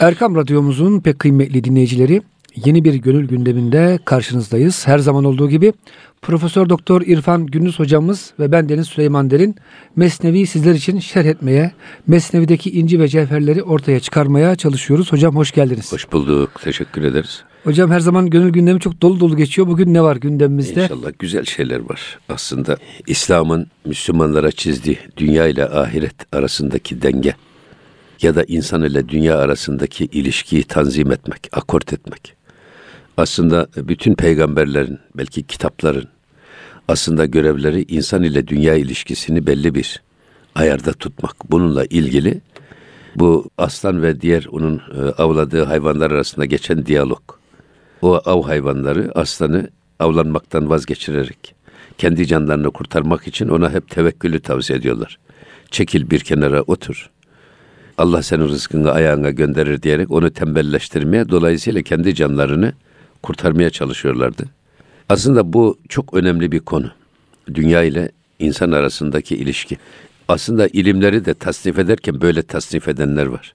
Erkam Radyomuzun pek kıymetli dinleyicileri yeni bir gönül gündeminde karşınızdayız. Her zaman olduğu gibi Profesör Doktor İrfan Gündüz hocamız ve ben Deniz Süleyman Derin Mesnevi sizler için şerh etmeye, Mesnevi'deki inci ve cevherleri ortaya çıkarmaya çalışıyoruz. Hocam hoş geldiniz. Hoş bulduk. Teşekkür ederiz. Hocam her zaman gönül gündemi çok dolu dolu geçiyor. Bugün ne var gündemimizde? İnşallah güzel şeyler var. Aslında İslam'ın Müslümanlara çizdiği dünya ile ahiret arasındaki denge ya da insan ile dünya arasındaki ilişkiyi tanzim etmek, akort etmek. Aslında bütün peygamberlerin, belki kitapların aslında görevleri insan ile dünya ilişkisini belli bir ayarda tutmak. Bununla ilgili bu aslan ve diğer onun e, avladığı hayvanlar arasında geçen diyalog. O av hayvanları aslanı avlanmaktan vazgeçirerek kendi canlarını kurtarmak için ona hep tevekkülü tavsiye ediyorlar. Çekil bir kenara otur. Allah senin rızkını ayağına gönderir diyerek onu tembelleştirmeye dolayısıyla kendi canlarını kurtarmaya çalışıyorlardı. Aslında bu çok önemli bir konu. Dünya ile insan arasındaki ilişki. Aslında ilimleri de tasnif ederken böyle tasnif edenler var.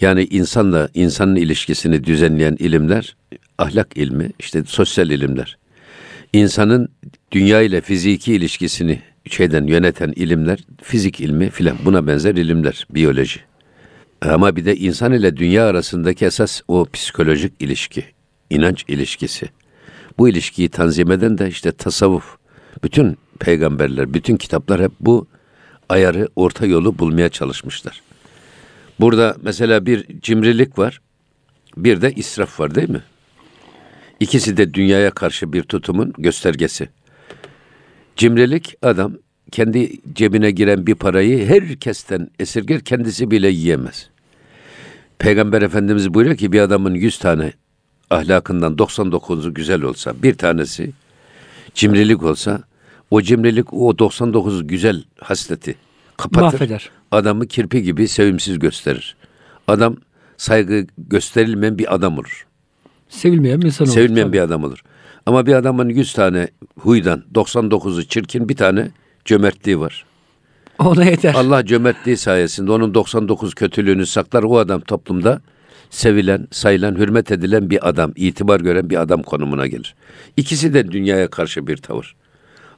Yani insanla insanın ilişkisini düzenleyen ilimler ahlak ilmi, işte sosyal ilimler. İnsanın dünya ile fiziki ilişkisini şeyden yöneten ilimler, fizik ilmi filan buna benzer ilimler, biyoloji. Ama bir de insan ile dünya arasındaki esas o psikolojik ilişki, inanç ilişkisi. Bu ilişkiyi tanzim eden de işte tasavvuf. Bütün peygamberler, bütün kitaplar hep bu ayarı, orta yolu bulmaya çalışmışlar. Burada mesela bir cimrilik var, bir de israf var değil mi? İkisi de dünyaya karşı bir tutumun göstergesi. Cimrilik adam kendi cebine giren bir parayı herkesten esirger kendisi bile yiyemez. Peygamber Efendimiz buyuruyor ki bir adamın 100 tane ahlakından 99'u güzel olsa, bir tanesi cimrilik olsa, o cimrilik o 99 güzel hasleti kapatır. Mahveder. Adamı kirpi gibi sevimsiz gösterir. Adam saygı gösterilmeyen bir adam olur. Sevilmeyen bir insan olur. Sevilmeyen tabii. bir adam olur. Ama bir adamın 100 tane huydan 99'u çirkin bir tane cömertliği var. Ona yeter. Allah cömertliği sayesinde onun 99 kötülüğünü saklar. O adam toplumda sevilen, sayılan, hürmet edilen bir adam, itibar gören bir adam konumuna gelir. İkisi de dünyaya karşı bir tavır.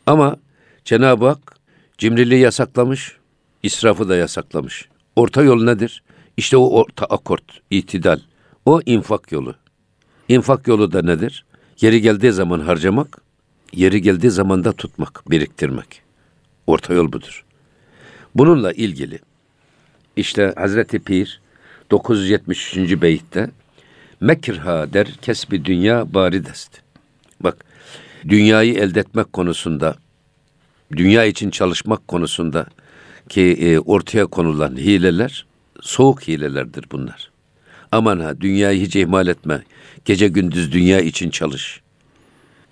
Ama Cenab-ı Hak cimriliği yasaklamış, israfı da yasaklamış. Orta yol nedir? İşte o orta akort, itidal. O infak yolu. İnfak yolu da nedir? Yeri geldiği zaman harcamak, yeri geldiği zaman da tutmak, biriktirmek. Orta yol budur. Bununla ilgili işte Hazreti Pir 973. beyitte Mekirha der kesbi dünya baridest. Bak dünyayı elde etmek konusunda dünya için çalışmak konusunda ki e, ortaya konulan hileler soğuk hilelerdir bunlar. Aman ha dünyayı hiç ihmal etme. Gece gündüz dünya için çalış.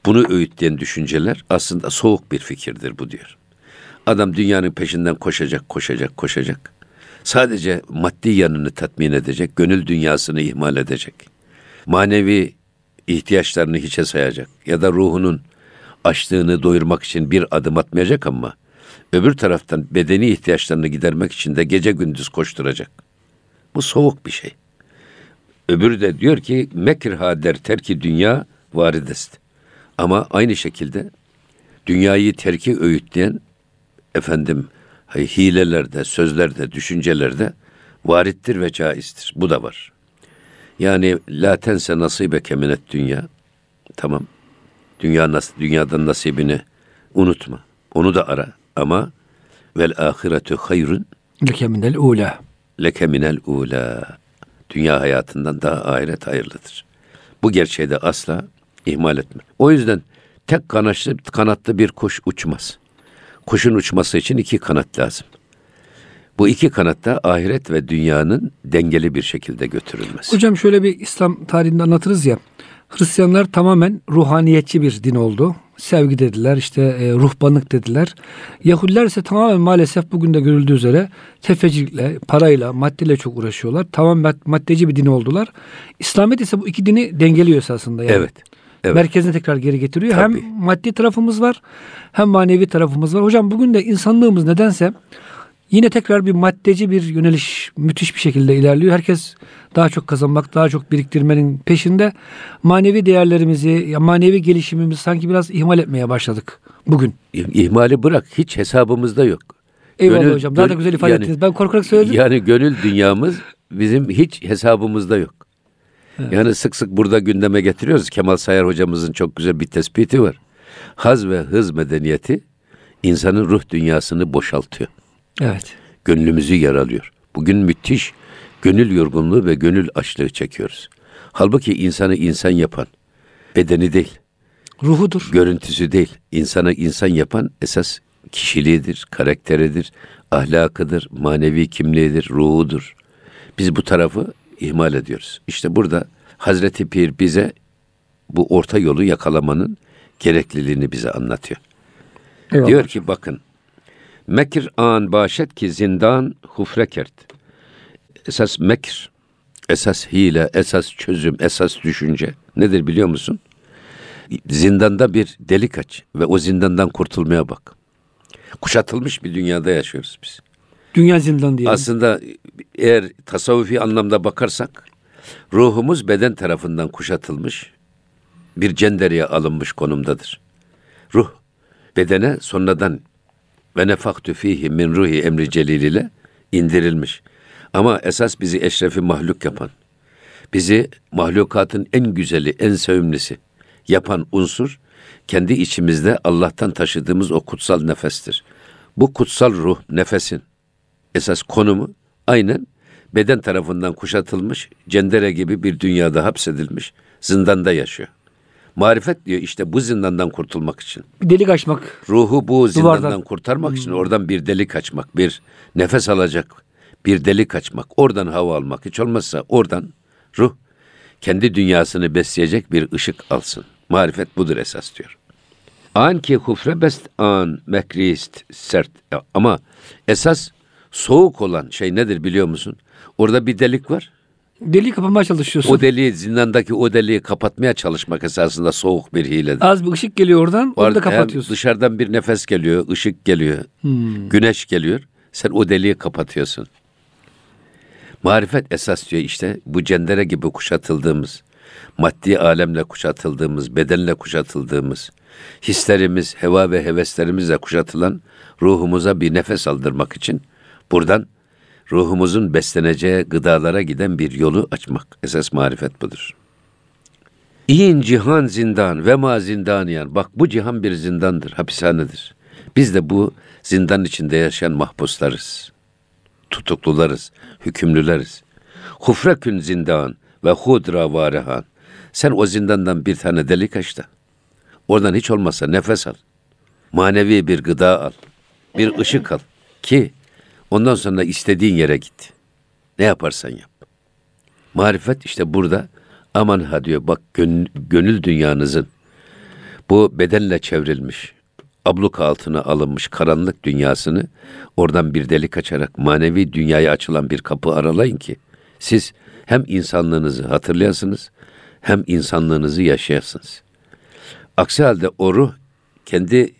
Bunu öğütleyen düşünceler aslında soğuk bir fikirdir bu diyor. Adam dünyanın peşinden koşacak, koşacak, koşacak. Sadece maddi yanını tatmin edecek, gönül dünyasını ihmal edecek. Manevi ihtiyaçlarını hiçe sayacak ya da ruhunun açlığını doyurmak için bir adım atmayacak ama öbür taraftan bedeni ihtiyaçlarını gidermek için de gece gündüz koşturacak. Bu soğuk bir şey. Öbürü de diyor ki mekirha der terki dünya varidest. Ama aynı şekilde dünyayı terki öğütleyen efendim hilelerde, sözlerde, düşüncelerde varittir ve caizdir. Bu da var. Yani la tense nasibe keminet dünya. Tamam. Dünya nas dünyadan nasibini unutma. Onu da ara ama vel ahiretu hayrun Leke minel ula. leke minel ula. Dünya hayatından daha ahiret hayırlıdır. Bu gerçeği de asla ihmal etme. O yüzden tek kanatlı, kanatlı bir kuş uçmaz. Kuşun uçması için iki kanat lazım. Bu iki kanatta ahiret ve dünyanın dengeli bir şekilde götürülmesi. Hocam şöyle bir İslam tarihinde anlatırız ya. Hristiyanlar tamamen ruhaniyetçi bir din oldu. Sevgi dediler, işte e, ruhbanlık dediler. Yahudiler ise tamamen maalesef bugün de görüldüğü üzere tefecilikle, parayla, maddeyle çok uğraşıyorlar. Tamamen maddeci bir din oldular. İslamiyet ise bu iki dini dengeliyor esasında. Yani. Evet. Evet. Merkezine tekrar geri getiriyor. Tabii. Hem maddi tarafımız var hem manevi tarafımız var. Hocam bugün de insanlığımız nedense Yine tekrar bir maddeci bir yöneliş müthiş bir şekilde ilerliyor. Herkes daha çok kazanmak, daha çok biriktirmenin peşinde. Manevi değerlerimizi, manevi gelişimimizi sanki biraz ihmal etmeye başladık bugün. İhmali bırak hiç hesabımızda yok. Eyvallah Gönül- hocam. Daha da güzel ifade yani- ettiniz. Ben korkarak söyledim. Yani gönül dünyamız bizim hiç hesabımızda yok. Yani sık sık burada gündeme getiriyoruz. Kemal Sayar hocamızın çok güzel bir tespiti var. Haz ve hız medeniyeti insanın ruh dünyasını boşaltıyor. Evet. Gönlümüzü yaralıyor. Bugün müthiş gönül yorgunluğu ve gönül açlığı çekiyoruz. Halbuki insanı insan yapan bedeni değil, Ruhudur. görüntüsü değil. İnsanı insan yapan esas kişiliğidir, karakteridir, ahlakıdır, manevi kimliğidir, ruhudur. Biz bu tarafı ihmal ediyoruz. İşte burada Hazreti Pir bize bu orta yolu yakalamanın gerekliliğini bize anlatıyor. Eyvallah. Diyor ki bakın. Mekir an başet ki zindan hufre kert. Esas mekir, esas hile, esas çözüm, esas düşünce nedir biliyor musun? Zindanda bir delik aç ve o zindandan kurtulmaya bak. Kuşatılmış bir dünyada yaşıyoruz biz. Dünya zindan diyelim. Aslında eğer tasavvufi anlamda bakarsak ruhumuz beden tarafından kuşatılmış bir cendereye alınmış konumdadır. Ruh bedene sonradan ve nefaktü fihi min ruhi emri celil ile indirilmiş. Ama esas bizi eşrefi mahluk yapan, bizi mahlukatın en güzeli, en sevimlisi yapan unsur kendi içimizde Allah'tan taşıdığımız o kutsal nefestir. Bu kutsal ruh, nefesin esas konumu aynen beden tarafından kuşatılmış, cendere gibi bir dünyada hapsedilmiş, zindanda yaşıyor. Marifet diyor işte bu zindandan kurtulmak için. Bir delik açmak. Ruhu bu zindandan Duvardan. kurtarmak için oradan bir delik açmak, bir nefes alacak, bir delik açmak, oradan hava almak. Hiç olmazsa oradan ruh kendi dünyasını besleyecek bir ışık alsın. Marifet budur esas diyor. An ki hufre best an mekrist sert. Ama esas soğuk olan şey nedir biliyor musun? Orada bir delik var. Deliği kapamaya çalışıyorsun. O deliği zindandaki o deliği kapatmaya çalışmak esasında soğuk bir hiledir. Az bir ışık geliyor oradan. Onu da kapatıyorsun. dışarıdan bir nefes geliyor, ışık geliyor, güneş geliyor. Sen o deliği kapatıyorsun. Marifet esas diyor işte bu cendere gibi kuşatıldığımız, maddi alemle kuşatıldığımız, bedenle kuşatıldığımız, hislerimiz, heva ve heveslerimizle kuşatılan ruhumuza bir nefes aldırmak için buradan ruhumuzun besleneceği gıdalara giden bir yolu açmak. Esas marifet budur. İyin cihan zindan ve ma zindaniyan. Bak bu cihan bir zindandır, hapishanedir. Biz de bu zindan içinde yaşayan mahpuslarız. Tutuklularız, hükümlüleriz. Hufrekün zindan ve hudra varehan. Sen o zindandan bir tane delik aç da. Oradan hiç olmazsa nefes al. Manevi bir gıda al. Bir ışık al. Ki ondan sonra istediğin yere git. Ne yaparsan yap. Marifet işte burada aman ha diyor bak gönül, gönül dünyanızın bu bedenle çevrilmiş, abluka altına alınmış karanlık dünyasını oradan bir delik açarak manevi dünyaya açılan bir kapı aralayın ki siz hem insanlığınızı hatırlayasınız hem insanlığınızı yaşayasınız. Aksi halde o ruh kendi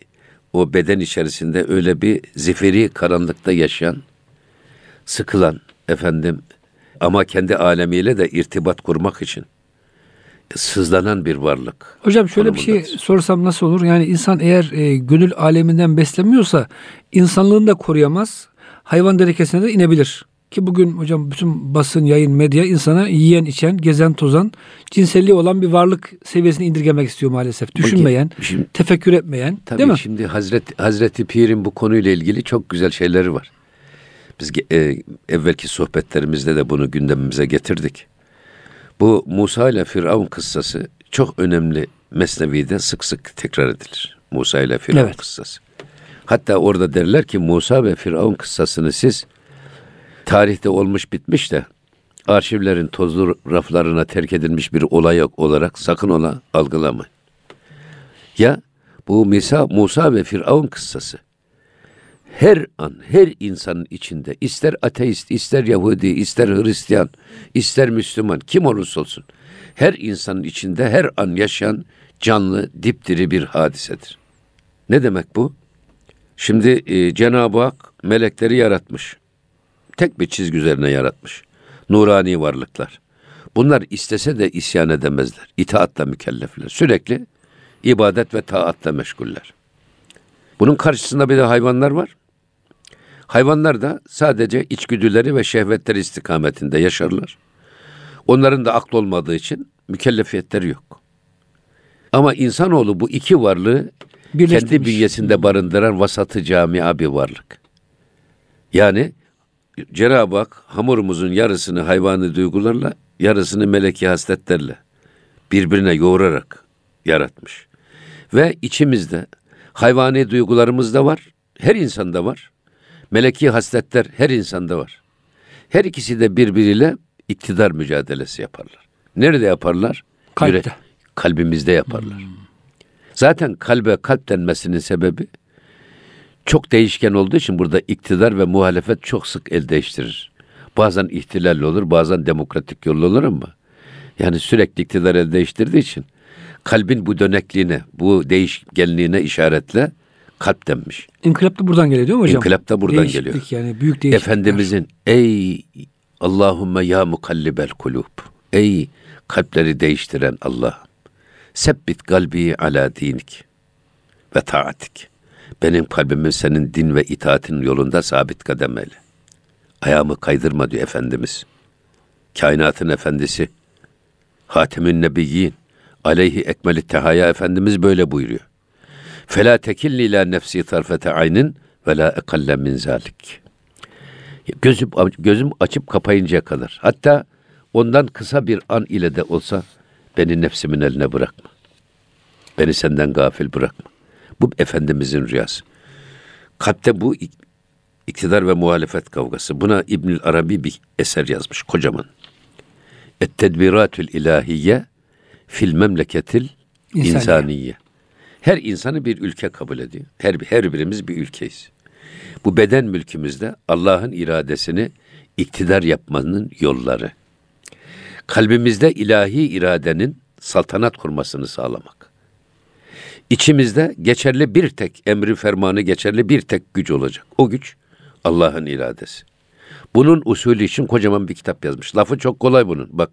o beden içerisinde öyle bir zifiri karanlıkta yaşayan, sıkılan efendim ama kendi alemiyle de irtibat kurmak için sızlanan bir varlık. Hocam şöyle bir şey konumundadır. sorsam nasıl olur? Yani insan eğer e, gönül aleminden beslenmiyorsa insanlığını da koruyamaz. Hayvan derekesine de inebilir. Ki bugün hocam bütün basın, yayın, medya insana yiyen, içen, gezen, tozan, cinselliği olan bir varlık seviyesine indirgemek istiyor maalesef. Düşünmeyen, Şimdi- tefekkür etmeyen. Tabii değil mi? şimdi Hazreti, Hazreti Pir'in bu konuyla ilgili çok güzel şeyleri var. Biz e, evvelki sohbetlerimizde de bunu gündemimize getirdik. Bu Musa ile Firavun kıssası çok önemli Mesnevi'de sık sık tekrar edilir. Musa ile Firavun Evet. kıssası. Hatta orada derler ki Musa ve Firavun kıssasını siz tarihte olmuş bitmiş de arşivlerin tozlu raflarına terk edilmiş bir olay olarak sakın ola algılamayın. Ya bu Musa, Musa ve Firavun kıssası her an her insanın içinde ister ateist, ister Yahudi, ister Hristiyan, ister Müslüman kim olursa olsun her insanın içinde her an yaşayan canlı dipdiri bir hadisedir. Ne demek bu? Şimdi e, Cenab-ı Hak melekleri yaratmış. Tek bir çizgi üzerine yaratmış. Nurani varlıklar. Bunlar istese de isyan edemezler. İtaatla mükellefler. Sürekli ibadet ve taatla meşguller. Bunun karşısında bir de hayvanlar var. Hayvanlar da sadece içgüdüleri ve şehvetleri istikametinde yaşarlar. Onların da aklı olmadığı için mükellefiyetleri yok. Ama insanoğlu bu iki varlığı kendi bünyesinde barındıran vasatı camia bir varlık. Yani Cenab-ı Hak hamurumuzun yarısını hayvani duygularla, yarısını meleki hasletlerle birbirine yoğurarak yaratmış. Ve içimizde hayvani duygularımız da var, her insanda var. Meleki hasletler her insanda var. Her ikisi de birbiriyle iktidar mücadelesi yaparlar. Nerede yaparlar? Kalpte. Yüre- kalbimizde yaparlar. Zaten kalbe kalp denmesinin sebebi çok değişken olduğu için burada iktidar ve muhalefet çok sık el değiştirir. Bazen ihtilal olur, bazen demokratik yol olur ama yani sürekli iktidar el değiştirdiği için kalbin bu dönekliğine, bu değişkenliğine işaretle kalp denmiş. İnkılap da buradan geliyor değil mi hocam? İnkılap da buradan Değişiklik geliyor. Yani büyük değişiklikler. Efendimizin ey Allahümme ya mukallibel kulub. Ey kalpleri değiştiren Allah. Sebbit kalbi ala dinik ve taatik. Benim kalbimi senin din ve itaatin yolunda sabit kadem eyle. Ayağımı kaydırma diyor Efendimiz. Kainatın efendisi. Hatemün Nebiyyin. Aleyhi ekmeli tehaya Efendimiz böyle buyuruyor. Fela tekilni ila nefsi tarfete aynin ve la ekalle min zalik. Gözüm, gözüm açıp kapayıncaya kadar. Hatta ondan kısa bir an ile de olsa beni nefsimin eline bırakma. Beni senden gafil bırakma. Bu Efendimizin rüyası. Kalpte bu ik- iktidar ve muhalefet kavgası. Buna İbnül Arabi bir eser yazmış kocaman. Et tedbiratül ilahiye fil memleketil İnsaniye. insaniye. Her insanı bir ülke kabul ediyor. Her, her birimiz bir ülkeyiz. Bu beden mülkümüzde Allah'ın iradesini iktidar yapmanın yolları. Kalbimizde ilahi iradenin saltanat kurmasını sağlamak. İçimizde geçerli bir tek emri fermanı geçerli bir tek güç olacak. O güç Allah'ın iradesi. Bunun usulü için kocaman bir kitap yazmış. Lafı çok kolay bunun. Bak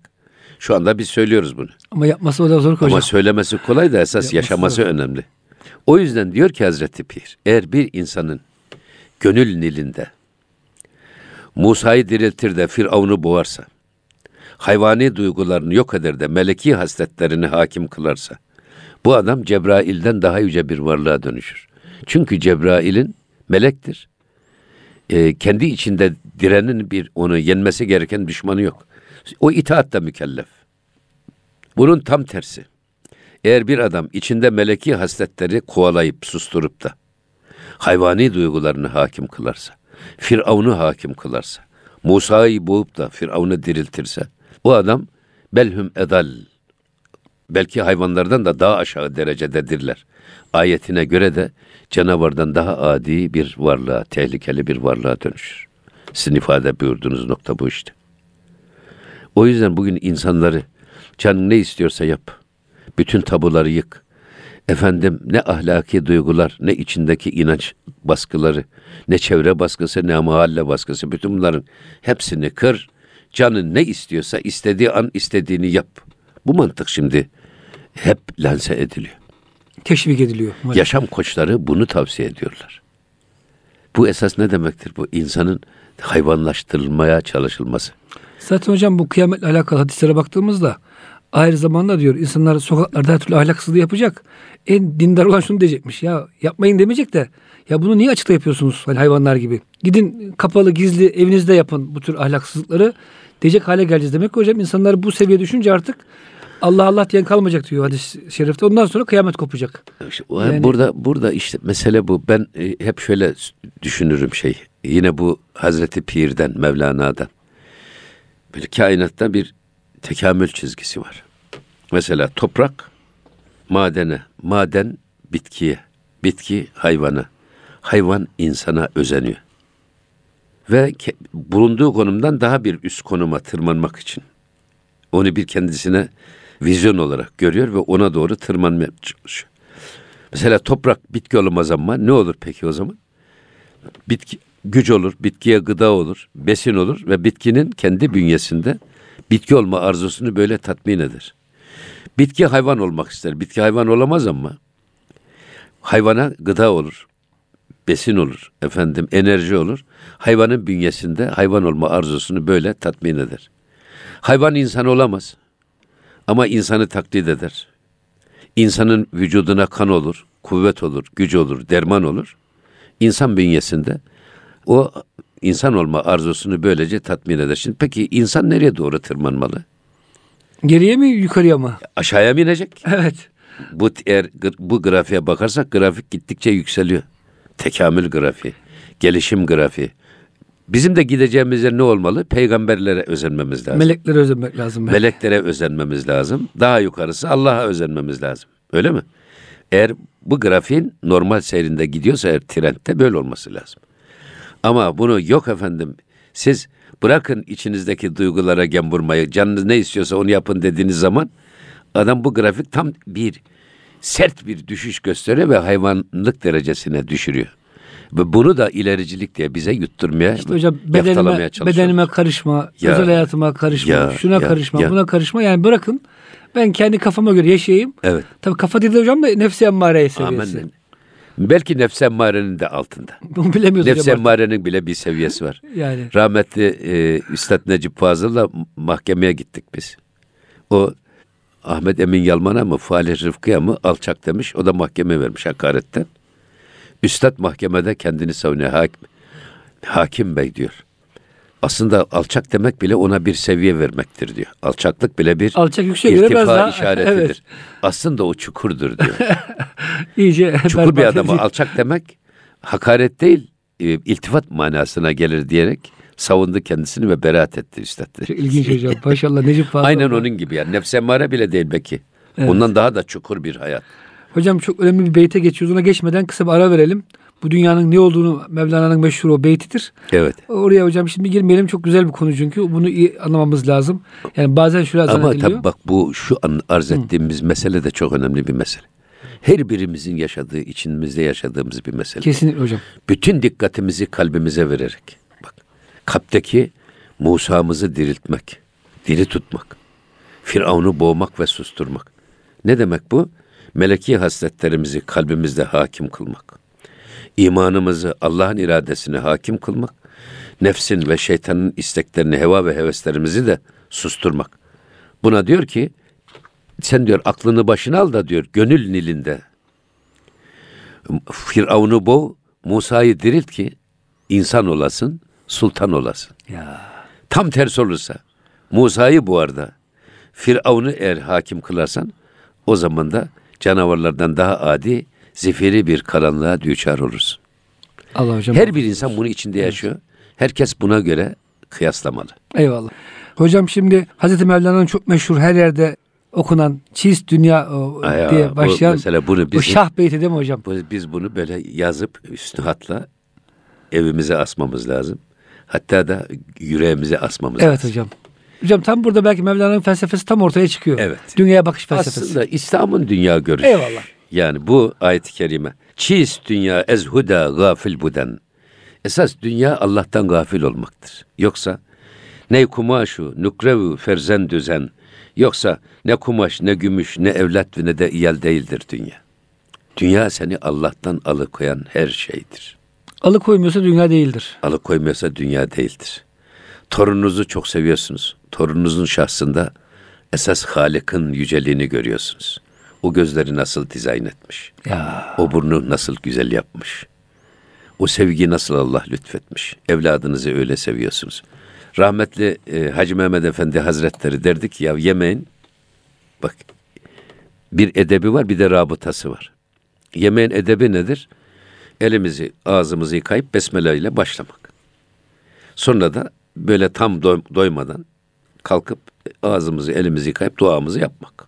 şu anda biz söylüyoruz bunu. Ama yapması o da zor hocam. Ama söylemesi kolay da esas Yapması yaşaması zor. önemli. O yüzden diyor ki Hazreti Pir, eğer bir insanın gönül nilinde Musa'yı diriltir de Firavun'u boğarsa, hayvani duygularını yok eder de meleki hasletlerini hakim kılarsa, bu adam Cebrail'den daha yüce bir varlığa dönüşür. Çünkü Cebrail'in melektir. Ee, kendi içinde direnin bir onu yenmesi gereken düşmanı yok. O itaatle mükellef. Bunun tam tersi. Eğer bir adam içinde meleki hasletleri kovalayıp susturup da hayvani duygularını hakim kılarsa, Firavun'u hakim kılarsa, Musa'yı boğup da Firavun'u diriltirse, o adam belhum edal, belki hayvanlardan da daha aşağı derecededirler. Ayetine göre de canavardan daha adi bir varlığa, tehlikeli bir varlığa dönüşür. Sizin ifade buyurduğunuz nokta bu işte. O yüzden bugün insanları canın ne istiyorsa yap. Bütün tabuları yık. Efendim ne ahlaki duygular, ne içindeki inanç baskıları, ne çevre baskısı, ne mahalle baskısı. Bütün bunların hepsini kır. Canın ne istiyorsa istediği an istediğini yap. Bu mantık şimdi hep lanse ediliyor. Teşvik ediliyor. Yaşam koçları bunu tavsiye ediyorlar. Bu esas ne demektir? Bu insanın hayvanlaştırılmaya çalışılması. Zaten hocam bu kıyametle alakalı hadislere baktığımızda ayrı zamanda diyor insanlar sokaklarda her türlü ahlaksızlığı yapacak. En dindar olan şunu diyecekmiş ya yapmayın demeyecek de ya bunu niye açıkta yapıyorsunuz hani hayvanlar gibi. Gidin kapalı gizli evinizde yapın bu tür ahlaksızlıkları diyecek hale geleceğiz. Demek ki hocam insanlar bu seviyeye düşünce artık Allah Allah diyen kalmayacak diyor hadis-i şerifte. Ondan sonra kıyamet kopacak. İşte Yani- burada burada işte mesele bu. Ben e, hep şöyle düşünürüm şey. Yine bu Hazreti Pir'den, Mevlana'dan. Böyle kainatta bir tekamül çizgisi var. Mesela toprak madene, maden bitkiye, bitki hayvana, hayvan insana özeniyor. Ve ke- bulunduğu konumdan daha bir üst konuma tırmanmak için onu bir kendisine vizyon olarak görüyor ve ona doğru tırmanmaya çalışıyor. Mesela toprak bitki olmaz ama ne olur peki o zaman? Bitki güç olur, bitkiye gıda olur, besin olur ve bitkinin kendi bünyesinde bitki olma arzusunu böyle tatmin eder. Bitki hayvan olmak ister. Bitki hayvan olamaz ama hayvana gıda olur, besin olur, efendim enerji olur. Hayvanın bünyesinde hayvan olma arzusunu böyle tatmin eder. Hayvan insan olamaz ama insanı taklit eder. İnsanın vücuduna kan olur, kuvvet olur, güç olur, derman olur. İnsan bünyesinde o insan olma arzusunu böylece tatmin eder. Şimdi peki insan nereye doğru tırmanmalı? Geriye mi yukarıya mı? Aşağıya mı inecek? Evet. Bu eğer bu grafiğe bakarsak grafik gittikçe yükseliyor. Tekamül grafiği, gelişim grafiği. Bizim de gideceğimiz yer ne olmalı? Peygamberlere özenmemiz lazım. Meleklere özenmek lazım. belki. Meleklere özenmemiz lazım. Daha yukarısı Allah'a özenmemiz lazım. Öyle mi? Eğer bu grafiğin normal seyrinde gidiyorsa eğer trendte böyle olması lazım. Ama bunu yok efendim. Siz bırakın içinizdeki duygulara gem vurmayı. Canınız ne istiyorsa onu yapın dediğiniz zaman adam bu grafik tam bir sert bir düşüş gösteriyor ve hayvanlık derecesine düşürüyor. Ve bunu da ilericilik diye bize yutturmaya, İşte hocam bedenime, bedenime karışma, Ya, özel hayatıma karışma, ya, şuna ya, karışma, ya. buna karışma. Yani bırakın ben kendi kafama göre yaşayayım. Evet. Tabii kafa değil de hocam da nefsi emmare seviyesi. Amen. Belki nefs emmarenin de altında. Bunu bilemiyoruz Nefs hocam artık. emmarenin bile bir seviyesi var. Yani Rahmetli e, Üstad Necip Fazıl'la mahkemeye gittik biz. O Ahmet Emin Yalman'a mı Falih Rıfkı'ya mı alçak demiş. O da mahkeme vermiş hakaretten. Üstad mahkemede kendini savunuyor. Hakim, hakim bey diyor. Aslında alçak demek bile ona bir seviye vermektir diyor. Alçaklık bile bir alçak biraz irtifa daha işaretidir. evet, Aslında o çukurdur diyor. iyice Çukur bir adama edici. alçak demek hakaret değil, e, iltifat manasına gelir diyerek savundu kendisini ve beraat etti üstad. Çok ilginç hocam. Maşallah Necip Fazıl. Aynen onun gibi yani. Nefs emmare bile değil belki. Evet. Ondan daha da çukur bir hayat. Hocam çok önemli bir beyte geçiyoruz. Ona geçmeden kısa bir ara verelim. Bu dünyanın ne olduğunu Mevlana'nın meşhur o beytidir. Evet. Oraya hocam şimdi girmeyelim. Çok güzel bir konu çünkü. Bunu iyi anlamamız lazım. Yani bazen şöyle Ama zannediliyor. tabii bak bu şu an arz ettiğimiz mesele de çok önemli bir mesele. Her birimizin yaşadığı, içimizde yaşadığımız bir mesele. Kesinlikle hocam. Bütün dikkatimizi kalbimize vererek. Bak, kalpteki Musa'mızı diriltmek, diri tutmak, Firavun'u boğmak ve susturmak. Ne demek bu? Meleki hasletlerimizi kalbimizde hakim kılmak. İmanımızı Allah'ın iradesine hakim kılmak. Nefsin ve şeytanın isteklerini, heva ve heveslerimizi de susturmak. Buna diyor ki, sen diyor aklını başına al da diyor gönül nilinde Firavun'u boğ, Musa'yı dirilt ki insan olasın, sultan olasın. Ya. Tam tersi olursa Musa'yı bu arada Firavun'u eğer hakim kılarsan o zaman da canavarlardan daha adi zifiri bir karanlığa düçar olursun. Allah hocam. Her bir insan bunu içinde yaşıyor. Herkes buna göre kıyaslamalı. Eyvallah. Hocam şimdi Hazreti Mevlana'nın çok meşhur her yerde okunan çiz dünya o, Aya, diye başlayan mesela bunu biz, şah beyti değil mi hocam? bu- biz bunu böyle yazıp üstü hatla evimize asmamız lazım. Hatta da yüreğimize asmamız Evet lazım. hocam. Hocam tam burada belki Mevlana'nın felsefesi tam ortaya çıkıyor. Evet. Dünyaya bakış felsefesi. Aslında İslam'ın dünya görüşü. Eyvallah. Yani bu ayet-i kerime. Çiz dünya ez huda gafil buden. Esas dünya Allah'tan gafil olmaktır. Yoksa ne kumaşu, nukrevu, ferzen düzen. Yoksa ne kumaş, ne gümüş, ne evlat ve ne de iyal değildir dünya. Dünya seni Allah'tan alıkoyan her şeydir. Alıkoymuyorsa dünya değildir. Alıkoymuyorsa dünya değildir. Torununuzu çok seviyorsunuz. Torununuzun şahsında esas Halık'ın yüceliğini görüyorsunuz. O gözleri nasıl dizayn etmiş. Ya. O burnu nasıl güzel yapmış. O sevgi nasıl Allah lütfetmiş. Evladınızı öyle seviyorsunuz. Rahmetli e, Hacı Mehmet Efendi Hazretleri derdi ki ya yemeğin bak bir edebi var bir de rabıtası var. Yemeğin edebi nedir? Elimizi ağzımızı yıkayıp besmele ile başlamak. Sonra da böyle tam doy- doymadan kalkıp ağzımızı elimizi yıkayıp duamızı yapmak.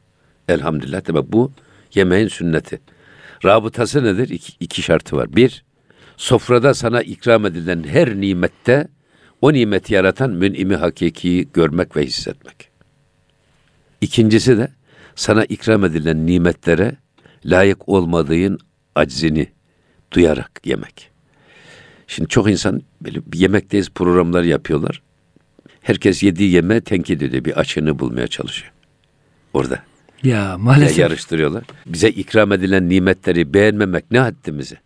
Elhamdülillah demek bu yemeğin sünneti. Rabıtası nedir? İki, iki şartı var. Bir, sofrada sana ikram edilen her nimette o nimeti yaratan mün'imi hakikiyi görmek ve hissetmek. İkincisi de sana ikram edilen nimetlere layık olmadığın aczini duyarak yemek. Şimdi çok insan böyle yemekteyiz programlar yapıyorlar. Herkes yediği yemeğe tenkit ediyor. Bir açığını bulmaya çalışıyor. Orada. Ya Ya maalesef. yarıştırıyorlar. Bize ikram edilen nimetleri beğenmemek ne haddimize?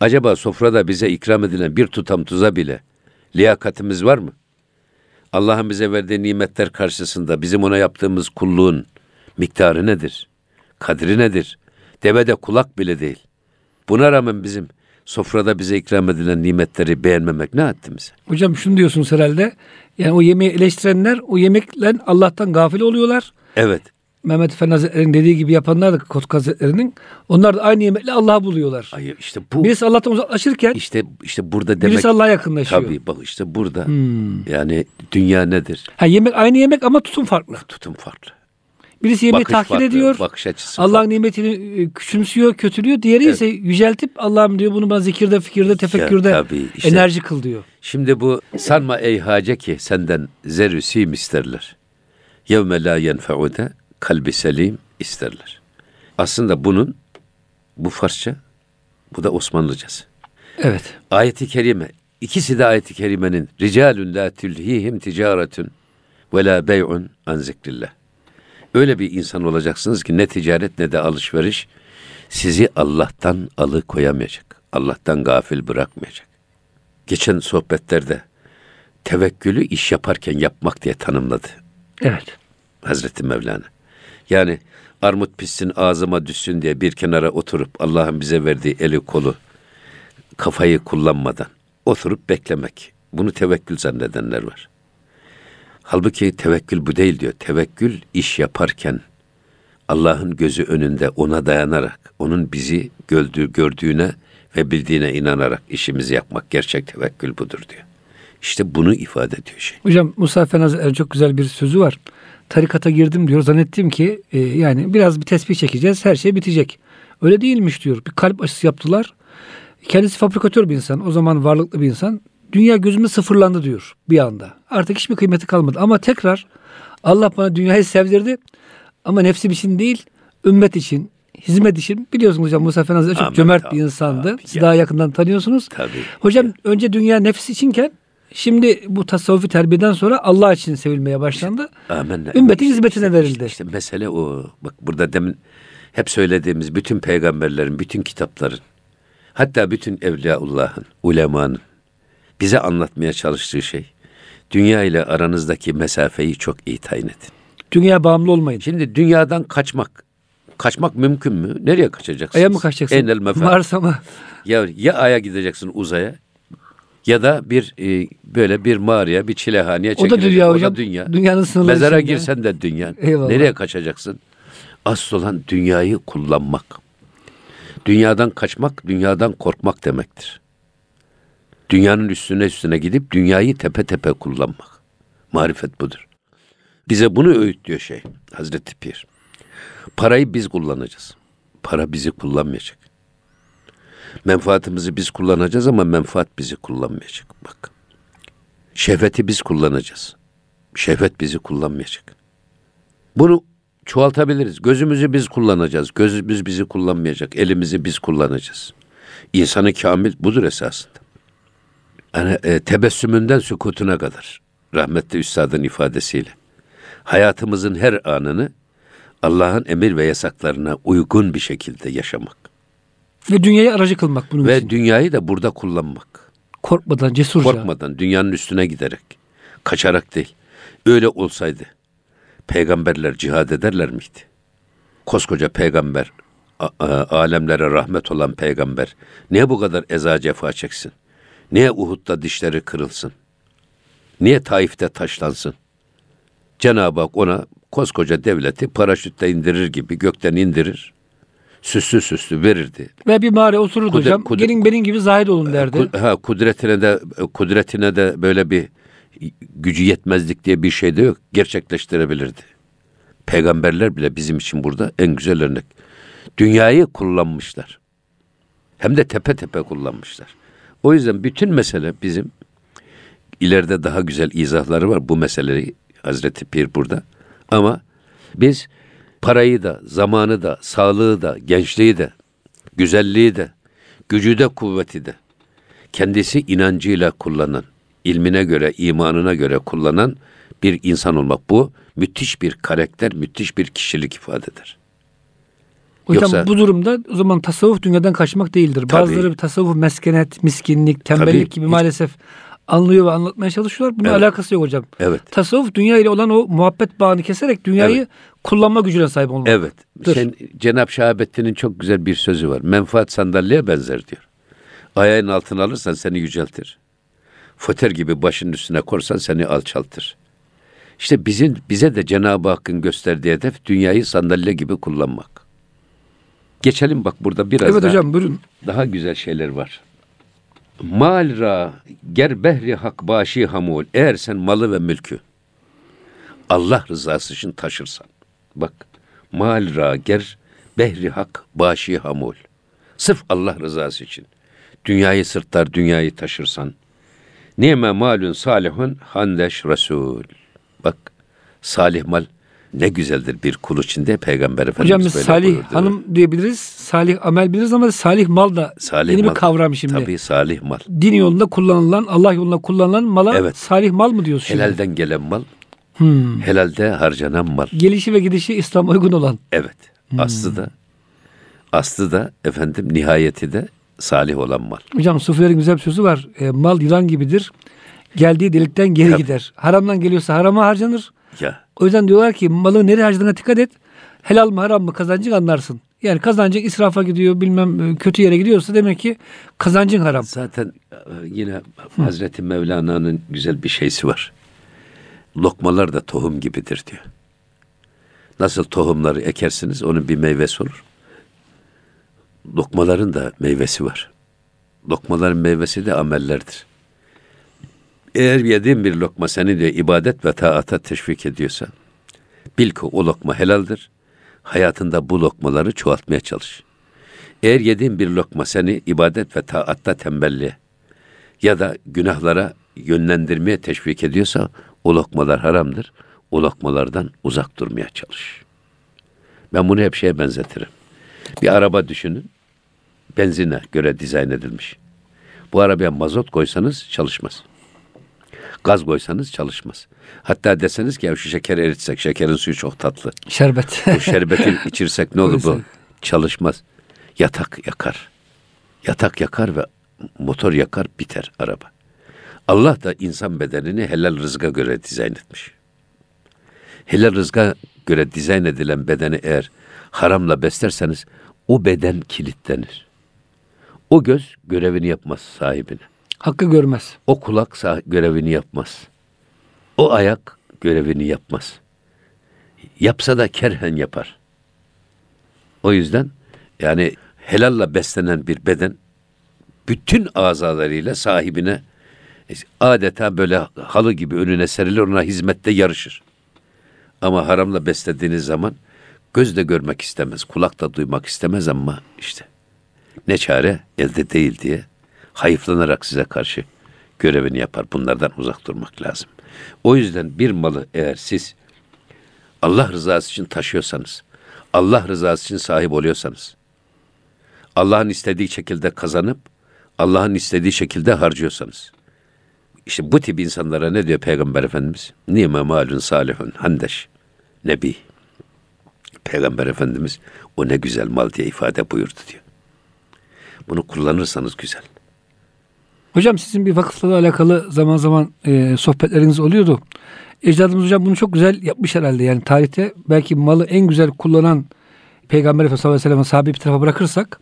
Acaba sofrada bize ikram edilen bir tutam tuza bile liyakatimiz var mı? Allah'ın bize verdiği nimetler karşısında bizim ona yaptığımız kulluğun miktarı nedir? Kadri nedir? Devede kulak bile değil. Buna rağmen bizim sofrada bize ikram edilen nimetleri beğenmemek ne haddimize? Hocam şunu diyorsunuz herhalde. Yani o yemeği eleştirenler o yemekle Allah'tan gafil oluyorlar. Evet. Mehmet Efendi Hazretleri'nin dediği gibi yapanlar da Kotkak Hazretleri'nin onlar da aynı yemekle Allah'ı buluyorlar. Ay işte bu Birisi Allah'tan uzaklaşırken işte işte burada demek birisi Allah'a yakınlaşıyor. tabii bak işte burada Hmm. yani dünya nedir? Ha, yemek aynı yemek ama tutum farklı. Tutum farklı. Birisi yemeği Bakış tahkir farklı, ediyor. Bakış açısı Allah'ın nimetini e, küçümsüyor, kötülüyor. Diğeri Evet. ise yüceltip Allah'ım diyor bunu bana zikirde, fikirde, tefekkürde tabii, işte- enerji kıl diyor. Şimdi bu sanma ey hace ki senden zerü sim isterler. Yevme la yenfe'ude kalbi selim isterler. Aslında bunun bu Farsça bu da Osmanlıcası. Evet. Ayeti kerime ikisi de ayeti kerimenin ricalun la tulhihim ticaretun ve la bey'un an zikrillah. Öyle bir insan olacaksınız ki ne ticaret ne de alışveriş sizi Allah'tan alıkoyamayacak. Allah'tan gafil bırakmayacak. Geçen sohbetlerde tevekkülü iş yaparken yapmak diye tanımladı Evet. Hazreti Mevlana. Yani armut pişsin ağzıma düşsün diye bir kenara oturup Allah'ın bize verdiği eli kolu kafayı kullanmadan oturup beklemek. Bunu tevekkül zannedenler var. Halbuki tevekkül bu değil diyor. Tevekkül iş yaparken Allah'ın gözü önünde ona dayanarak, onun bizi gördüğü, gördüğüne ve bildiğine inanarak işimizi yapmak gerçek tevekkül budur diyor. İşte bunu ifade ediyor şey. Hocam Musa Efendi Hazretleri'nin çok güzel bir sözü var. Tarikata girdim diyor. Zannettim ki e, yani biraz bir tesbih çekeceğiz. Her şey bitecek. Öyle değilmiş diyor. Bir kalp aşısı yaptılar. Kendisi fabrikatör bir insan. O zaman varlıklı bir insan. Dünya gözümde sıfırlandı diyor bir anda. Artık hiçbir kıymeti kalmadı. Ama tekrar Allah bana dünyayı sevdirdi. Ama nefsim için değil, ümmet için, hizmet için. Biliyorsunuz hocam Musa Efendi Hazretleri çok Amin, cömert bir tabii, insandı. tabii, Siz ya. daha yakından tanıyorsunuz. Tabii. Hocam önce dünya nefis içinken şimdi bu tasavvufi terbiyeden sonra Allah için sevilmeye başlandı. Amenna. Ümmetin hizmetine verildi. İşte mesele o. Bak burada demin hep söylediğimiz bütün peygamberlerin, bütün kitapların, hatta bütün evliyaullahın, ulemanın bize anlatmaya çalıştığı şey, dünya ile aranızdaki mesafeyi çok iyi tayin edin. Dünya bağımlı olmayın. Şimdi dünyadan kaçmak, kaçmak mümkün mü? Nereye kaçacaksınız? Aya mı kaçacaksın? Enel. Mars'a mı? Ya, ya aya gideceksin uzaya ya da bir e, böyle bir mağaraya, bir çilehaneye O da çekileceksin. dünya O hocam. da dünya. Dünyanın sınırları Mezara içinde. girsen de dünya. Eyvallah. Nereye kaçacaksın? Asıl olan dünyayı kullanmak. Dünyadan kaçmak, dünyadan korkmak demektir. Dünyanın üstüne üstüne gidip dünyayı tepe tepe kullanmak. Marifet budur. Bize bunu öğütlüyor şey Hazreti Pir. Parayı biz kullanacağız. Para bizi kullanmayacak. Menfaatimizi biz kullanacağız ama menfaat bizi kullanmayacak. Bak. Şehveti biz kullanacağız. Şehvet bizi kullanmayacak. Bunu çoğaltabiliriz. Gözümüzü biz kullanacağız. Gözümüz bizi kullanmayacak. Elimizi biz kullanacağız. İnsanı kamil budur esasında. Yani e, tebessümünden sükutuna kadar rahmetli üstadın ifadesiyle hayatımızın her anını Allah'ın emir ve yasaklarına uygun bir şekilde yaşamak Ve dünyayı aracı kılmak bunun ve için. dünyayı da burada kullanmak. Korkmadan, cesurca. Korkmadan, dünyanın üstüne giderek, kaçarak değil. Öyle olsaydı peygamberler cihad ederler miydi? Koskoca peygamber, alemlere rahmet olan peygamber niye bu kadar eza cefa çeksin? Niye Uhud'da dişleri kırılsın? Niye Taif'te taşlansın? Cenab-ı Hak ona koskoca devleti paraşütle indirir gibi gökten indirir. Süslü süslü verirdi. Ve bir mağaraya otururdu Kudret- hocam. kudret- Gelin benim gibi zahid olun derdi. Ha kudretine de kudretine de böyle bir gücü yetmezlik diye bir şey de yok. Gerçekleştirebilirdi. Peygamberler bile bizim için burada en güzel örnek. Dünyayı kullanmışlar. Hem de tepe tepe kullanmışlar. O yüzden bütün mesele bizim ileride daha güzel izahları var bu meseleyi Hazreti Pir burada. Ama biz parayı da, zamanı da, sağlığı da, gençliği de, güzelliği de, gücü de, kuvveti de kendisi inancıyla kullanan, ilmine göre, imanına göre kullanan bir insan olmak. Bu müthiş bir karakter, müthiş bir kişilik ifade eder. Hocam Yoksa- bu durumda o zaman tasavvuf dünyadan kaçmak değildir. Tabii. Bazıları tasavvuf meskenet, miskinlik, tembellik Tabii. gibi maalesef anlıyor ve anlatmaya çalışıyorlar. Bunun Evet. alakası yok hocam. Evet. Tasavvuf dünya ile olan o muhabbet bağını keserek dünyayı Evet. kullanma gücüne sahip olmak. Evet. Sen, Cenab-ı Şahabettin'in çok güzel bir sözü var. Menfaat sandalyeye benzer diyor. Ayağın altına alırsan seni yüceltir. Föter gibi başının üstüne korsan seni alçaltır. İşte bizim bize de Cenab-ı Hakk'ın gösterdiği hedef dünyayı sandalye gibi kullanmak. Geçelim bak burada biraz Evet daha, hocam buyurun. daha güzel şeyler var. Mal ra ger behri hak başi hamul. Eğer sen malı ve mülkü Allah rızası için taşırsan. Bak mal ra ger behri hak başi hamul. Sırf Allah rızası için. Dünyayı sırtlar, dünyayı taşırsan. Nime malun salihun handeş resul. Bak salih mal ne güzeldir bir kul içinde peygamber efendimiz Hocam böyle salih buyurdu. hanım diyebiliriz. Salih amel biliriz ama salih mal da Salih yeni mal. bir kavram şimdi. Tabii salih mal. Din yolunda kullanılan, Allah yolunda kullanılan mala Evet. salih mal mı diyorsun? şimdi? Helalden gelen mal, Hmm. helalde harcanan mal. Gelişi ve gidişi İslam'a uygun olan. Evet. Hmm. Aslı da aslı da efendim nihayeti de salih olan mal. Hocam Sufilerin güzel bir sözü var. E, mal yılan gibidir. Geldiği delikten geri Tabii. gider. Haramdan geliyorsa harama harcanır. Ya O yüzden diyorlar ki malı nereye harcadığına dikkat et. Helal mı haram mı kazancın anlarsın. Yani kazancın israfa gidiyor bilmem e, kötü yere gidiyorsa demek ki kazancın haram. zaten e, yine Hazreti Mevlana'nın güzel bir şeysi var. Lokmalar da tohum gibidir diyor. Nasıl tohumları ekersiniz onun bir meyvesi olur. Lokmaların da meyvesi var. Lokmaların meyvesi de amellerdir. Eğer yediğin bir lokma seni de ibadet ve taata teşvik ediyorsa, bil ki o lokma helaldir. Hayatında bu lokmaları çoğaltmaya çalış. Eğer yediğin bir lokma seni ibadet ve taatta tembelliğe ya da günahlara yönlendirmeye teşvik ediyorsa o lokmalar haramdır. O lokmalardan uzak durmaya çalış. Ben bunu hep şeye benzetirim. Bir araba düşünün. Benzine göre dizayn edilmiş. Bu arabaya mazot koysanız çalışmaz. Gaz koysanız çalışmaz. Hatta deseniz ki ya şu şekeri eritsek, şekerin suyu çok tatlı. Şerbet. Bu şerbeti içirsek ne olur bu? Çalışmaz. Yatak yakar. Yatak yakar ve motor yakar biter araba. Allah da insan bedenini helal rızka göre dizayn etmiş. Helal rızka göre dizayn edilen bedeni eğer haramla beslerseniz o beden kilitlenir. O göz görevini yapmaz sahibine. Hakkı görmez. O kulak görevini yapmaz. O ayak görevini yapmaz. Yapsa da kerhen yapar. O yüzden yani helalla beslenen bir beden bütün azalarıyla sahibine e, adeta böyle halı gibi önüne serilir ona hizmette yarışır. Ama haramla beslediğiniz zaman göz de görmek istemez, kulak da duymak istemez ama işte ne çare elde değil diye hayıflanarak size karşı görevini yapar. Bunlardan uzak durmak lazım. O yüzden bir malı eğer siz Allah rızası için taşıyorsanız, Allah rızası için sahip oluyorsanız, Allah'ın istediği şekilde kazanıp Allah'ın istediği şekilde harcıyorsanız, işte bu tip insanlara ne diyor Peygamber Efendimiz? Nime malun salihun handeş nebi. Peygamber Efendimiz o ne güzel mal diye ifade buyurdu diyor. Bunu kullanırsanız güzel. Hocam sizin bir vakıfla alakalı zaman zaman e, sohbetleriniz oluyordu. Ecdadımız hocam bunu çok güzel yapmış herhalde. Yani tarihte belki malı en güzel kullanan Peygamber Efendimiz sallallahu aleyhi ve sellem'in sahibi bir tarafa bırakırsak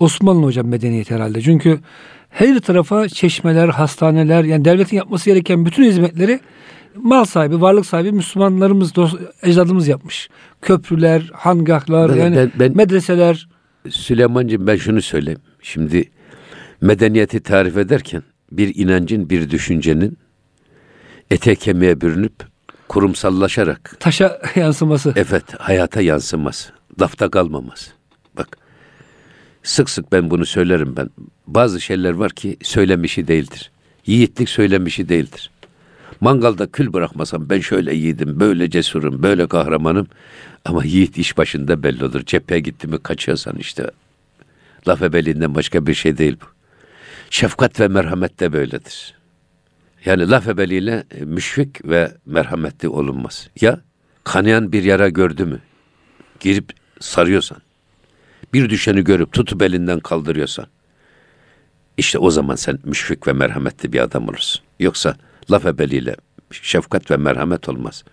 Osmanlı hocam medeniyeti herhalde. Çünkü her tarafa çeşmeler, hastaneler yani devletin yapması gereken bütün hizmetleri mal sahibi, varlık sahibi Müslümanlarımız, dost, ecdadımız yapmış. Köprüler, hangahlar, Ben- yani ben- ben- medreseler. Süleyman'cığım ben şunu söyleyeyim. Şimdi medeniyeti tarif ederken bir inancın, bir düşüncenin ete kemiğe bürünüp kurumsallaşarak Taşa yansıması. evet hayata yansıması, lafta kalmaması. Bak sık sık ben bunu söylerim ben. Bazı şeyler var ki söylemişi değildir. Yiğitlik söylemişi değildir. Mangalda kül bırakmasam ben şöyle yiğidim, böyle cesurum, böyle kahramanım. Ama yiğit iş başında belli olur. Cepheye gitti mi kaçıyorsan işte laf ebeliğinden başka bir şey değil bu. Şefkat ve merhamet de böyledir. Yani laf ebeliyle e, müşfik ve merhametli olunmaz. Ya kanayan bir yara gördü mü girip sarıyorsan, bir düşeni görüp tutup elinden kaldırıyorsan, işte o zaman sen müşfik ve merhametli bir adam olursun. Yoksa laf ebeliyle şefkat ve merhamet olmaz.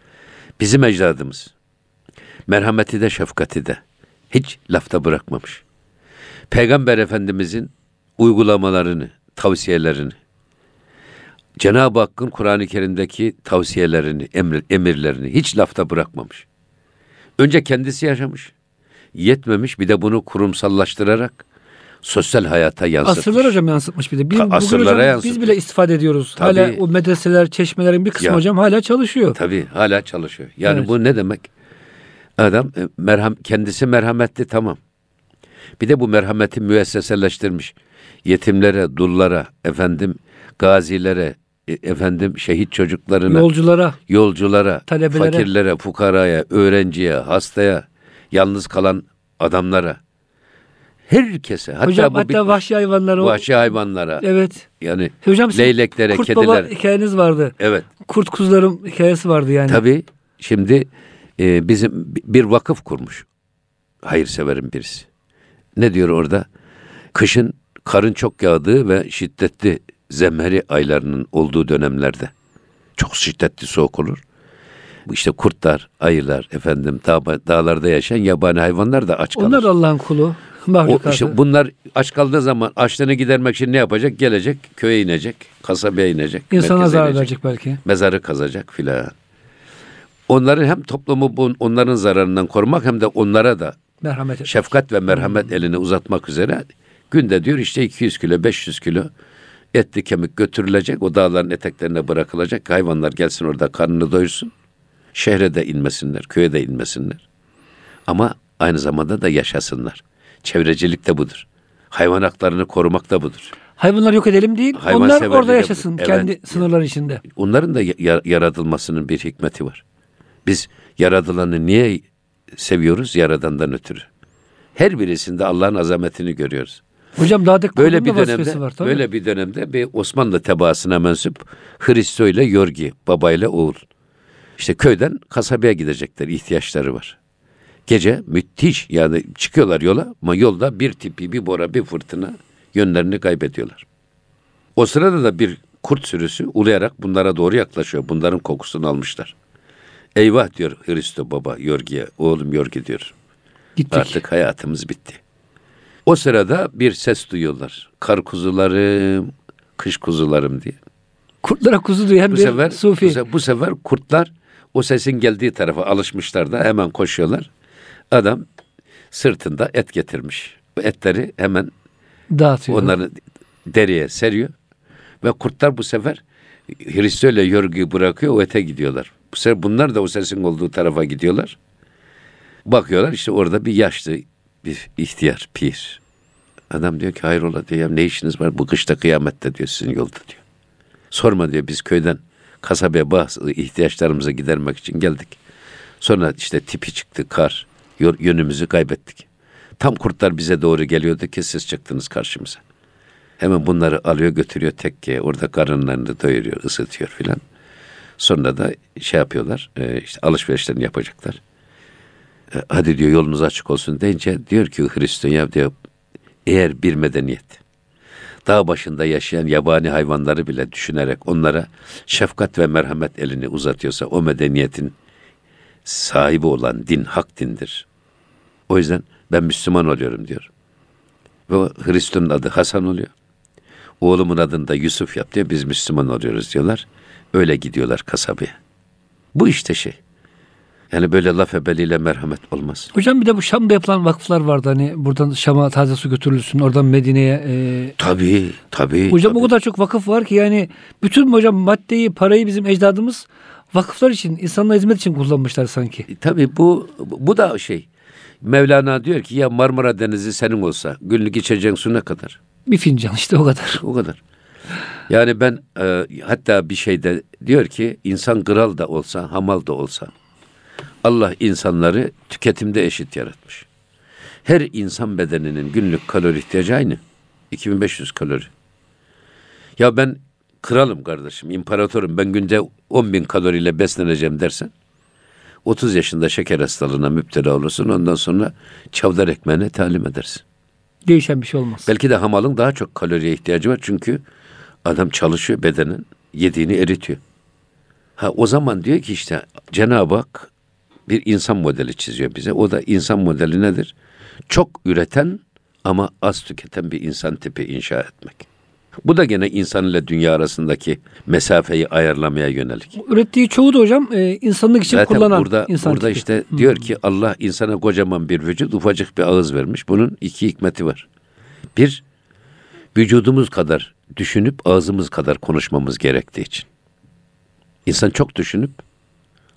Bizim ecdadımız merhameti de şefkati de hiç lafta bırakmamış. Peygamber Efendimizin uygulamalarını, tavsiyelerini, Cenab-ı Hakk'ın Kur'an-ı Kerim'deki tavsiyelerini, emir, emirlerini hiç lafta bırakmamış. Önce kendisi yaşamış, yetmemiş bir de bunu kurumsallaştırarak sosyal hayata yansıtmış. Asırlar hocam yansıtmış bir de. Biz, Ta- asırlara hocam yansıtmış. Biz bile istifade ediyoruz. Tabii. Hala o medreseler, çeşmelerin bir kısmı Ya. hocam hala çalışıyor. Tabii hala çalışıyor. Yani Evet. bu ne demek? Adam e, merham kendisi merhametli tamam. Bir de bu merhameti müesseseleştirmiş. Yetimlere, dullara, efendim gazilere, e, efendim şehit çocuklarına, Yolculara, yolculara, talebelere. fakirlere, fukaraya, öğrenciye, hastaya, yalnız kalan adamlara, herkese, hatta hocam bu hatta bir- vahşi hayvanlara. vahşi hayvanlara, Evet. yani Hocam leyleklere, Kurt kediler. Baba hikayeniz vardı. Evet. Kurt kuzularım hikayesi vardı yani. Tabii şimdi e, bizim bi- bir vakıf kurmuş. Hayırseverin birisi. Ne diyor orada? Kışın karın çok yağdığı ve şiddetli zemheri aylarının olduğu dönemlerde çok şiddetli soğuk olur. İşte kurtlar, ayılar, efendim dağ, dağlarda yaşayan yabani hayvanlar da aç kalır. Onlar Allah'ın kulu. O, Mahlukatı. işte bunlar aç kaldığı zaman açlığını gidermek için ne yapacak? Gelecek, köye inecek, kasabaya inecek. İnsana zarar inecek verecek belki. mezarı kazacak filan. Onların hem toplumu onların zararından korumak hem de onlara da Merhamet et. şefkat ve merhamet elini uzatmak üzere günde diyor işte 200 kilo 500 kilo etli kemik götürülecek o dağların eteklerine bırakılacak hayvanlar gelsin orada karnını doyursun. Şehre de inmesinler, köye de inmesinler. Ama aynı zamanda da yaşasınlar. Çevrecilik de budur. Hayvan haklarını korumak da budur. Hayvanları yok edelim değil. Hayvan onlar orada yaşasın. Evet. Kendi sınırları içinde. Onların da ya- yaratılmasının bir hikmeti var. Biz yaratılanı niye seviyoruz? Yaradandan ötürü. Her birisinde Allah'ın azametini görüyoruz. Hocam daha da Böyle bir dönemde var, tabii. böyle bir dönemde bir Osmanlı tebaasına mensup Hristo ile Yorgi, baba ile oğul. İşte köyden kasabaya gidecekler, ihtiyaçları var. Gece müthiş yani çıkıyorlar yola ama yolda bir tipi, bir bora, bir fırtına yönlerini kaybediyorlar. O sırada da bir kurt sürüsü uluyarak bunlara doğru yaklaşıyor. Bunların kokusunu almışlar. Eyvah diyor Hristo baba Yorgi'ye. Oğlum Yorgi diyor. Gittik. Artık hayatımız bitti. O sırada bir ses duyuyorlar. Kar kuzularım, kış kuzularım diye. Kurtlara kuzu hem Bu bir sefer sufi. bu, se- bu sefer kurtlar o sesin geldiği tarafa alışmışlar da hemen koşuyorlar. Adam sırtında et getirmiş. Bu etleri hemen Dağıtıyor. onları deriye seriyor. Ve kurtlar bu sefer Hristo ile Yorgu'yu bırakıyor o ete gidiyorlar. Bu sefer bunlar da o sesin olduğu tarafa gidiyorlar. Bakıyorlar işte orada bir yaşlı bir ihtiyar pir. Adam diyor ki hayrola diyor ya ne işiniz var bu kışta kıyamette diyor sizin yolda diyor. Sorma diyor biz köyden kasabaya bazı ihtiyaçlarımızı gidermek için geldik. Sonra işte tipi çıktı kar yönümüzü kaybettik. Tam kurtlar bize doğru geliyordu ki siz çıktınız karşımıza. Hemen bunları alıyor götürüyor tekkeye. Orada karınlarını doyuruyor, ısıtıyor filan. Sonra da şey yapıyorlar, e, işte alışverişlerini yapacaklar. E, Hadi diyor yolunuz açık olsun deyince diyor ki Hristiyan ya diyor eğer bir medeniyet dağ başında yaşayan yabani hayvanları bile düşünerek onlara şefkat ve merhamet elini uzatıyorsa o medeniyetin sahibi olan din hak dindir. O yüzden ben Müslüman oluyorum diyor. Ve o adı Hasan oluyor. Oğlumun adını da Yusuf yap diyor. Biz Müslüman oluyoruz diyorlar. Öyle gidiyorlar kasabaya. Bu işte şey. Yani böyle laf ebeliyle merhamet olmaz. Hocam bir de bu Şam'da yapılan vakıflar vardı. Hani buradan Şam'a taze su götürülsün. Oradan Medine'ye. e, Tabii, tabii. hocam tabii. o kadar çok vakıf var ki yani bütün hocam maddeyi, parayı bizim ecdadımız vakıflar için, insanlığa hizmet için kullanmışlar sanki. E, Tabii bu bu da şey. Mevlana diyor ki ya Marmara Denizi senin olsa günlük içeceğin su ne kadar? Bir fincan işte o kadar. O kadar. Yani ben e, hatta bir şeyde diyor ki insan kral da olsa, hamal da olsa Allah insanları tüketimde eşit yaratmış. Her insan bedeninin günlük kalori ihtiyacı aynı. 2500 kalori. Ya ben kralım kardeşim, imparatorum. Ben günde 10 bin kaloriyle besleneceğim dersen 30 yaşında şeker hastalığına müptela olursun. Ondan sonra çavdar ekmeğine talim edersin. Değişen bir şey olmaz. Belki de hamalın daha çok kaloriye ihtiyacı var. Çünkü adam çalışıyor bedenin yediğini eritiyor. Ha o zaman diyor ki işte Cenab-ı Hak bir insan modeli çiziyor bize. O da insan modeli nedir? Çok üreten ama az tüketen bir insan tipi inşa etmek. Bu da gene insan ile dünya arasındaki mesafeyi ayarlamaya yönelik. Ürettiği çoğu da hocam e, insanlık için Zaten kullanan burada insan burada tipi. işte diyor ki Allah insana kocaman bir vücut, ufacık bir ağız vermiş. Bunun iki hikmeti var. Bir, vücudumuz kadar düşünüp ağzımız kadar konuşmamız gerektiği için. İnsan çok düşünüp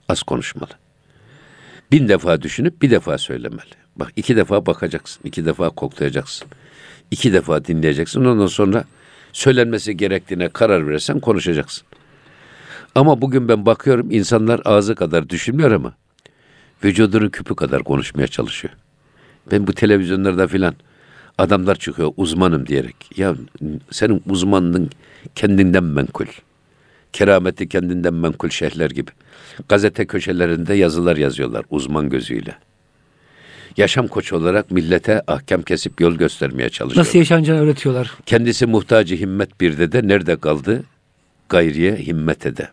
az konuşmalı. Bin defa düşünüp bir defa söylemeli. Bak iki defa bakacaksın, iki defa koklayacaksın. iki defa dinleyeceksin. Ondan sonra söylenmesi gerektiğine karar verirsen konuşacaksın. Ama bugün ben bakıyorum insanlar ağzı kadar düşünmüyor ama vücudunun küpü kadar konuşmaya çalışıyor. Ben bu televizyonlarda filan adamlar çıkıyor uzmanım diyerek. Ya senin uzmanlığın kendinden menkul. Kerameti kendinden menkul şeyhler gibi. Gazete köşelerinde yazılar yazıyorlar uzman gözüyle. Yaşam koçu olarak millete ahkam kesip yol göstermeye çalışıyor. Nasıl yaşanacağını öğretiyorlar. Kendisi muhtacı himmet bir de de nerede kaldı? Gayriye himmet ede.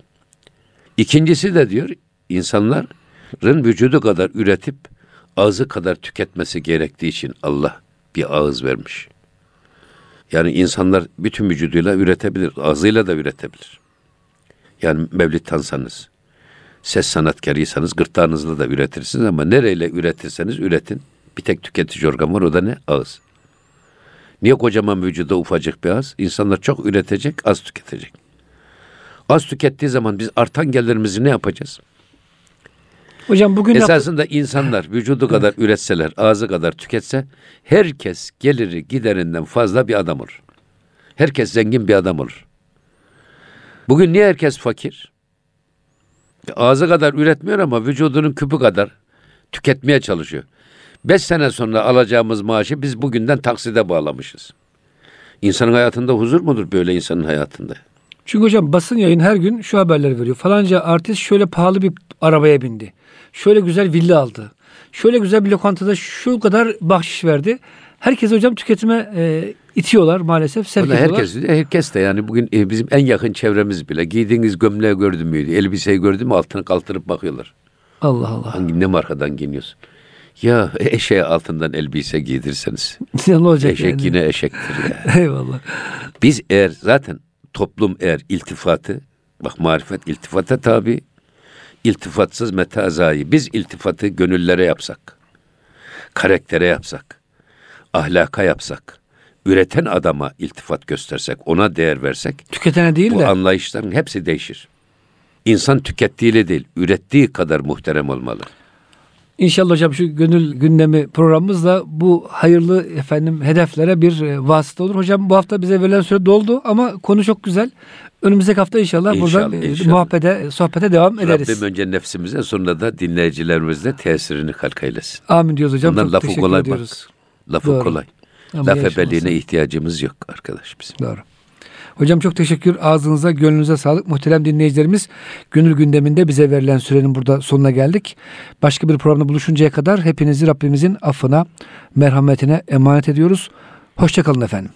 İkincisi de diyor insanların vücudu kadar üretip ağzı kadar tüketmesi gerektiği için Allah bir ağız vermiş. Yani insanlar bütün vücuduyla üretebilir, ağzıyla da üretebilir. Yani mevlid tansanız, ses sanatkarıysanız gırtlağınızla da üretirsiniz ama nereyle üretirseniz üretin. Bir tek tüketici organ var o da ne? Ağız. Niye kocaman vücuda ufacık bir ağız? İnsanlar çok üretecek, az tüketecek. Az tükettiği zaman biz artan gelirimizi ne yapacağız? Hocam bugün yap- Esasında insanlar vücudu kadar üretseler, ağzı kadar tüketse herkes geliri giderinden fazla bir adam olur. Herkes zengin bir adam olur. Bugün niye herkes fakir? Ağzı kadar üretmiyor ama vücudunun küpü kadar tüketmeye çalışıyor. Beş sene sonra alacağımız maaşı biz bugünden takside bağlamışız. İnsanın hayatında huzur mudur böyle insanın hayatında? Çünkü hocam basın yayın her gün şu haberleri veriyor. Falanca artist şöyle pahalı bir arabaya bindi. Şöyle güzel villa aldı. Şöyle güzel bir lokantada şu kadar bahşiş verdi. Herkes hocam tüketime e, itiyorlar maalesef. Sevk ediyorlar. herkes, herkes de yani bugün e, bizim en yakın çevremiz bile giydiğiniz gömleği gördün müydü, elbiseyi gördün mü altını kaldırıp bakıyorlar. Allah Allah. Hangi ne markadan giyiniyorsun? Ya eşeğe altından elbise giydirseniz. ne olacak Eşek yani? yine eşektir ya. Eyvallah. Biz eğer zaten toplum eğer iltifatı, bak marifet iltifata tabi, iltifatsız metazayı. Biz iltifatı gönüllere yapsak, karaktere yapsak, ahlaka yapsak, üreten adama iltifat göstersek, ona değer versek, Tüketene değil bu de. anlayışların hepsi değişir. İnsan tükettiğiyle değil, ürettiği kadar muhterem olmalı. İnşallah hocam şu gönül gündemi programımızla bu hayırlı efendim hedeflere bir e, vasıta olur. Hocam bu hafta bize verilen süre doldu ama konu çok güzel. Önümüzdeki hafta inşallah, İnşallah, buradan e, inşallah. muhabbete, sohbete devam ederiz. Rabbim önce nefsimize sonra da dinleyicilerimize tesirini kalk eylesin. Amin diyoruz hocam. Bunlar çok lafı teşekkür kolay ediyoruz. bak. Lafı Doğru. kolay. Ama Laf ebeliğine ihtiyacımız yok arkadaş bizim. Doğru. Hocam çok teşekkür. Ağzınıza, gönlünüze sağlık. Muhterem dinleyicilerimiz gönül gündeminde bize verilen sürenin burada sonuna geldik. Başka bir programda buluşuncaya kadar hepinizi Rabbimizin affına, merhametine emanet ediyoruz. Hoşçakalın efendim.